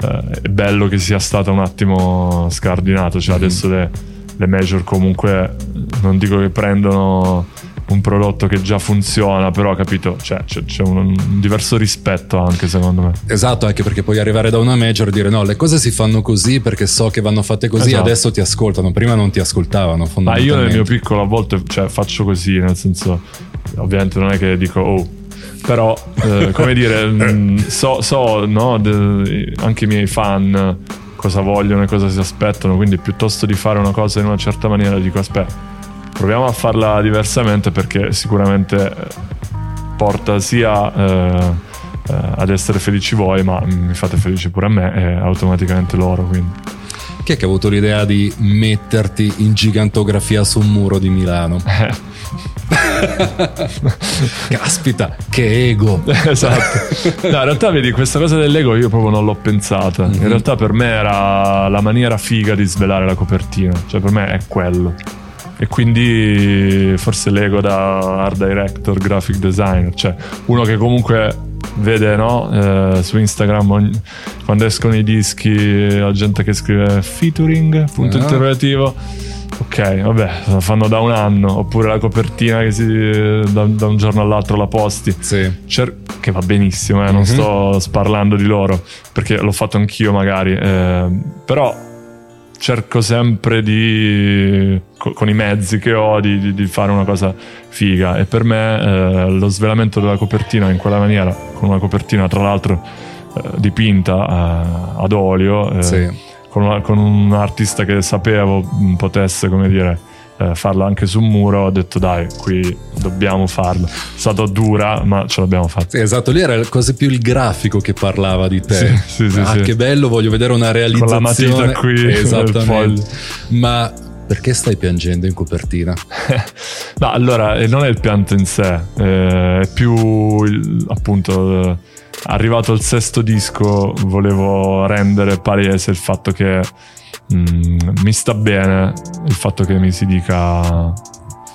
[SPEAKER 3] eh, è bello che sia stata un attimo scardinato. Cioè,
[SPEAKER 2] Mhm.
[SPEAKER 3] adesso le, le major comunque non dico che prendono un prodotto che già funziona, però capito, cioè, c'è, c'è un, un diverso rispetto anche secondo me.
[SPEAKER 2] Esatto, anche perché puoi arrivare da una major e dire no, le cose si fanno così perché so che vanno fatte così,
[SPEAKER 3] Esatto.
[SPEAKER 2] adesso ti ascoltano, prima non ti ascoltavano
[SPEAKER 3] Ma io
[SPEAKER 2] fondamentalmente.
[SPEAKER 3] nel mio piccolo a volte cioè, faccio così, nel senso, ovviamente non è che dico oh, però eh, come dire, mh, so, so no, de- anche i miei fan cosa vogliono e cosa si aspettano, quindi piuttosto di fare una cosa in una certa maniera dico aspetta, proviamo a farla diversamente perché sicuramente eh, porta sia... eh, eh, ad essere felici voi, ma mi fate felici pure a me e automaticamente loro. Quindi.
[SPEAKER 2] Chi è che ha avuto l'idea di metterti in gigantografia su un muro di Milano? Caspita, che ego!
[SPEAKER 3] esatto. No, in realtà, vedi, questa cosa dell'ego io proprio non l'ho pensata. In realtà, per me era la maniera figa di svelare la copertina. Cioè, per me è quello. E quindi forse l'ego da art director, graphic designer, cioè uno che comunque vede no, eh, su Instagram ogni- quando escono i dischi la gente che scrive featuring, punto
[SPEAKER 2] Ah.
[SPEAKER 3] interrogativo. Ok, vabbè, lo fanno da un anno. Oppure la copertina che si, da, da un giorno all'altro la posti.
[SPEAKER 2] Sì.
[SPEAKER 3] Cer- che va benissimo, eh, non
[SPEAKER 2] Mhm.
[SPEAKER 3] sto sparlando di loro, perché l'ho fatto anch'io magari, eh, però cerco sempre di, co- con i mezzi che ho, di, di- fare una cosa figa e per me eh, lo svelamento della copertina in quella maniera, con una copertina tra l'altro eh, dipinta eh, ad olio, eh,
[SPEAKER 2] Sì.
[SPEAKER 3] con, una- con un artista che sapevo potesse, come dire, eh, farla anche su un muro, ho detto dai, qui dobbiamo farlo. È stato dura, ma ce l'abbiamo fatta.
[SPEAKER 2] Sì, esatto, lì era quasi più il grafico che parlava di te.
[SPEAKER 3] Sì, sì,
[SPEAKER 2] ah,
[SPEAKER 3] sì.
[SPEAKER 2] che bello, voglio vedere una realizzazione.
[SPEAKER 3] matita qui
[SPEAKER 2] Esattamente. Ma perché stai piangendo in copertina?
[SPEAKER 3] No, allora, eh, non è il pianto in sé, eh, è più appunto. eh, arrivato al sesto disco, volevo rendere palese il fatto che mm, mi sta bene il fatto che mi si dica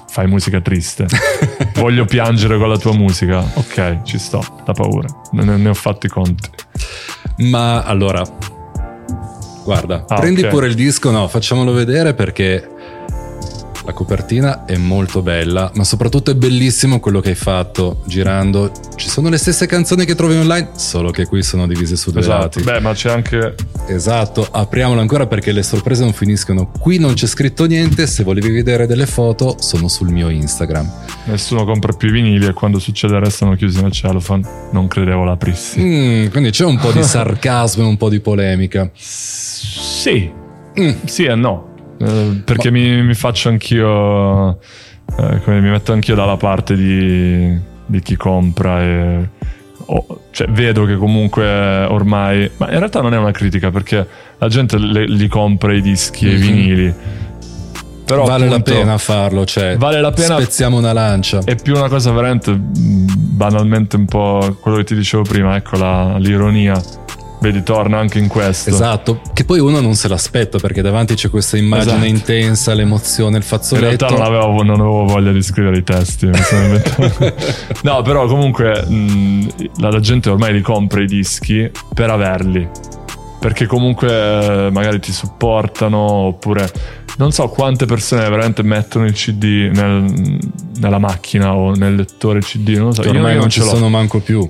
[SPEAKER 3] fai musica triste. Voglio piangere con la tua musica. Ok, ci sto, da paura. Ne, ne ho fatto i conti.
[SPEAKER 2] Ma allora, guarda,
[SPEAKER 3] Ah,
[SPEAKER 2] prendi
[SPEAKER 3] ok.
[SPEAKER 2] pure il disco, no, facciamolo vedere perché la copertina è molto bella, ma soprattutto è bellissimo quello che hai fatto girando. Ci sono le stesse canzoni che trovi online, solo che qui sono divise su due
[SPEAKER 3] Esatto.
[SPEAKER 2] lati.
[SPEAKER 3] Beh, ma c'è anche
[SPEAKER 2] Esatto, apriamolo ancora perché le sorprese non finiscono. Qui non c'è scritto niente, se volevi vedere delle foto sono sul mio Instagram.
[SPEAKER 3] nessuno compra più i vinili e quando succede restano chiusi nel cellophane. Non credevo l'aprissi.
[SPEAKER 2] Mm, quindi c'è un po' di sarcasmo e un po' di polemica.
[SPEAKER 3] Sì,
[SPEAKER 2] Mm.
[SPEAKER 3] sì e no. Eh, perché mi, mi faccio anch'io. eh, come mi metto anch'io dalla parte di, di chi compra e. o- cioè, vedo che comunque ormai. Ma in realtà non è una critica perché la gente le- li compra i dischi e i
[SPEAKER 2] Mhm.
[SPEAKER 3] vinili. Però
[SPEAKER 2] vale
[SPEAKER 3] appunto,
[SPEAKER 2] la pena farlo, cioè
[SPEAKER 3] Vale la pena
[SPEAKER 2] spezziamo una lancia.
[SPEAKER 3] è più una cosa veramente mh, banalmente un po' quello che ti dicevo prima, ecco la- l'ironia. Vedi, torna anche in questo.
[SPEAKER 2] Esatto, che poi uno non se l'aspetta perché davanti c'è questa immagine
[SPEAKER 3] Esatto.
[SPEAKER 2] intensa, l'emozione, il
[SPEAKER 3] In
[SPEAKER 2] fazzoletto.
[SPEAKER 3] realtà non avevo, non avevo voglia di scrivere i testi. no, però comunque mh, la, la gente ormai li compra i dischi per averli. Perché comunque eh, magari ti supportano oppure non so quante persone veramente mettono il CD nel- nella macchina o nel lettore CD, non lo so.
[SPEAKER 2] Ormai
[SPEAKER 3] io
[SPEAKER 2] non ci
[SPEAKER 3] ce l'ho.
[SPEAKER 2] sono manco più.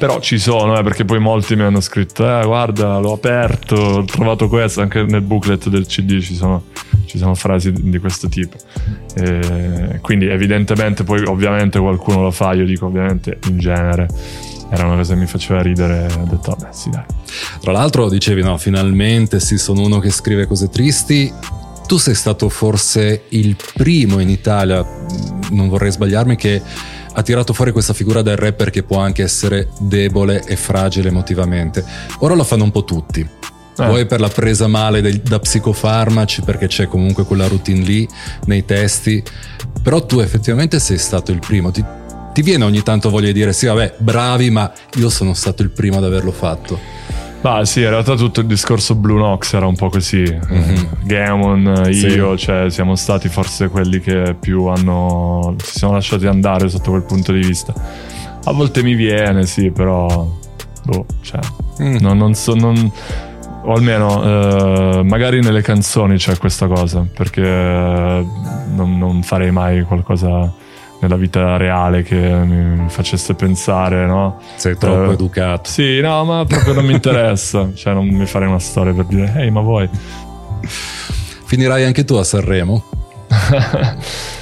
[SPEAKER 3] Però ci sono, eh, perché poi molti mi hanno scritto: Eh, guarda, l'ho aperto, ho trovato questo. Anche nel booklet del CD ci sono, ci sono frasi di questo tipo. E quindi, evidentemente, poi ovviamente qualcuno lo fa. Io dico, ovviamente, in genere. Era una cosa che mi faceva ridere. Ho detto, vabbè, sì, dai.
[SPEAKER 2] Tra l'altro dicevi no, finalmente sì, sono uno che scrive cose tristi. Tu sei stato forse il primo in Italia, non vorrei sbagliarmi, che ha tirato fuori questa figura del rapper che può anche essere debole e fragile emotivamente. Ora lo fanno un po' tutti. Poi per la presa male del- da psicofarmaci, perché c'è comunque quella routine lì nei testi. Però tu effettivamente sei stato il primo. Ti, ti viene ogni tanto voglia di dire sì, vabbè, bravi, ma io sono stato il primo ad averlo fatto.
[SPEAKER 3] Ma sì, in realtà tutto il discorso Blue Nox era un po' così. Eh, Gammon,
[SPEAKER 2] Sì.
[SPEAKER 3] io, cioè, siamo stati forse quelli che più hanno. si sono lasciati andare sotto quel punto di vista. A volte mi viene, sì, però. Boh, cioè.
[SPEAKER 2] Mm.
[SPEAKER 3] non, non so. Non, o almeno, eh, magari nelle canzoni c'è questa cosa, perché eh, non, non farei mai qualcosa nella vita reale che mi facesse pensare, no?
[SPEAKER 2] Sei troppo
[SPEAKER 3] Eh,
[SPEAKER 2] educato.
[SPEAKER 3] Sì, no, ma proprio non mi interessa. Cioè, non mi farei una storia per dire, ehi, ma vuoi?
[SPEAKER 2] Finirai anche tu a Sanremo?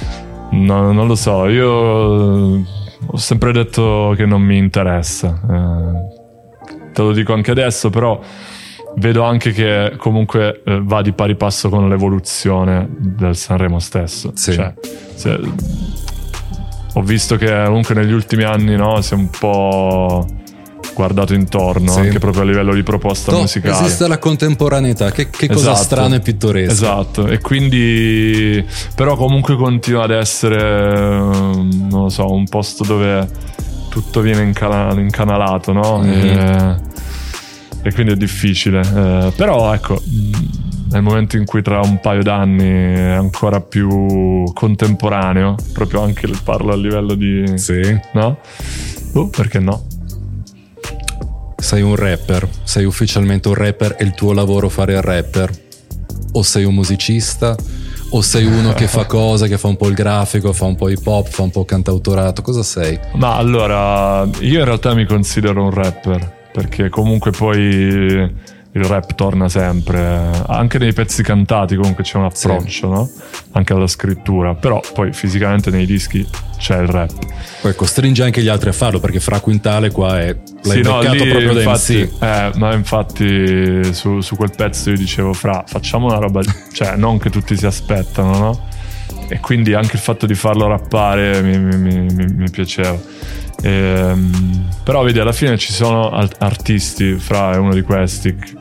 [SPEAKER 3] No, non lo so. Io eh, ho sempre detto che non mi interessa. Eh, te lo dico anche adesso, però vedo anche che comunque eh, va di pari passo con l'evoluzione del Sanremo stesso.
[SPEAKER 2] Sì.
[SPEAKER 3] Cioè, se- ho visto che comunque negli ultimi anni no, si è un po' guardato intorno,
[SPEAKER 2] Sì.
[SPEAKER 3] anche proprio a livello di proposta
[SPEAKER 2] No,
[SPEAKER 3] musicale.
[SPEAKER 2] esiste la contemporaneità, che, che cosa
[SPEAKER 3] Esatto.
[SPEAKER 2] strana e pittoresca.
[SPEAKER 3] Esatto, e quindi però comunque continua ad essere, ehm, non lo so, un posto dove tutto viene incana- incanalato, no?
[SPEAKER 2] Mhm.
[SPEAKER 3] E, e quindi è difficile. Eh, però ecco, nel momento in cui tra un paio d'anni è ancora più contemporaneo, proprio anche parlo a livello di...
[SPEAKER 2] Sì.
[SPEAKER 3] No? Oh, perché no?
[SPEAKER 2] Sei un rapper, sei ufficialmente un rapper e il tuo lavoro fare il rapper? O sei un musicista? O sei uno che fa cose, che fa un po' il grafico, fa un po' hip hop, fa un po' cantautorato? Cosa sei?
[SPEAKER 3] Ma allora, io in realtà mi considero un rapper, perché comunque poi il rap torna sempre, anche nei pezzi cantati comunque c'è un approccio, no? Anche alla scrittura, però poi fisicamente nei dischi c'è il rap.
[SPEAKER 2] Poi costringe anche gli altri a farlo perché fra Quintale qua è l'hai
[SPEAKER 3] Sì, no, lì,
[SPEAKER 2] proprio
[SPEAKER 3] infatti, eh, ma infatti su, su quel pezzo io dicevo, fra, facciamo una roba, cioè non che tutti si aspettano, no? E quindi anche il fatto di farlo rappare mi, mi- mi- mi- piaceva. Ehm, però vedi, alla fine ci sono artisti, fra è uno di questi.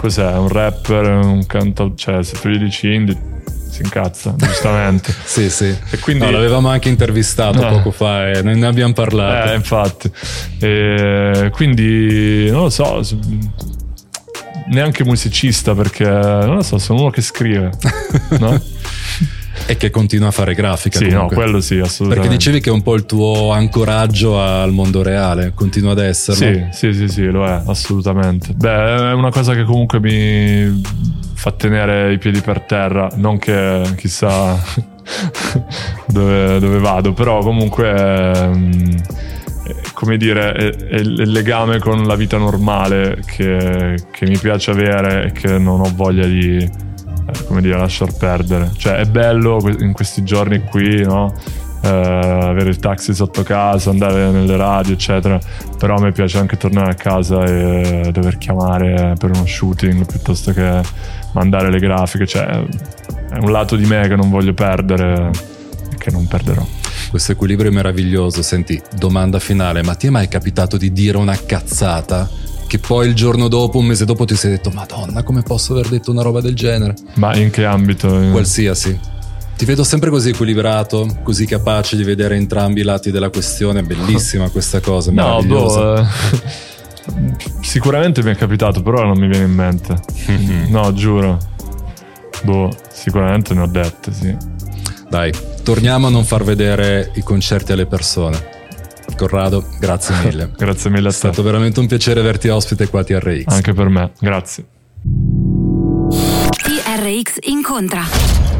[SPEAKER 3] Cos'è? Un rapper, un cantautore, cioè se tu gli dici indie si incazza, giustamente.
[SPEAKER 2] Sì, sì.
[SPEAKER 3] E quindi-
[SPEAKER 2] No, l'avevamo anche intervistato
[SPEAKER 3] Eh.
[SPEAKER 2] poco fa e ne abbiamo parlato.
[SPEAKER 3] Eh, infatti. E quindi non lo so. Neanche musicista perché non lo so, sono uno che scrive. No?
[SPEAKER 2] E che continua a fare grafica.
[SPEAKER 3] sì, no,
[SPEAKER 2] comunque.
[SPEAKER 3] quello sì, assolutamente.
[SPEAKER 2] Perché dicevi che è un po' il tuo ancoraggio al mondo reale, continua ad esserlo.
[SPEAKER 3] Sì, sì, sì, sì, lo è, assolutamente. Beh, è una cosa che comunque mi fa tenere i piedi per terra, non che chissà dove, dove vado, però comunque, ehm, eh, come dire, è, è il legame con la vita normale che, che mi piace avere e che non ho voglia di, come dire, lasciar perdere. Cioè, è bello in questi giorni qui, no? Eh, avere il taxi sotto casa, andare nelle radio, eccetera. Però a me piace anche tornare a casa e dover chiamare per uno shooting piuttosto che mandare le grafiche. Cioè, è un lato di me che non voglio perdere e che non perderò.
[SPEAKER 2] Questo equilibrio è meraviglioso. Senti, domanda finale, ma ti è mai capitato di dire una cazzata? Che poi il giorno dopo, un mese dopo, ti sei detto: Madonna, come posso aver detto una roba del genere?
[SPEAKER 3] Ma in che ambito?
[SPEAKER 2] Qualsiasi. Ti vedo sempre così equilibrato, così capace di vedere entrambi i lati della questione. Bellissima questa cosa,
[SPEAKER 3] No,
[SPEAKER 2] meravigliosa.
[SPEAKER 3] boh, eh, Sicuramente mi è capitato, però non mi viene in mente. no, giuro. Boh, sicuramente ne ho dette, sì.
[SPEAKER 2] Dai, torniamo a non far vedere i concerti alle persone. Corrado, grazie mille.
[SPEAKER 3] grazie mille a te.
[SPEAKER 2] È stato veramente un piacere averti ospite qua a TRX.
[SPEAKER 3] Anche per me, grazie.
[SPEAKER 1] TRX incontra.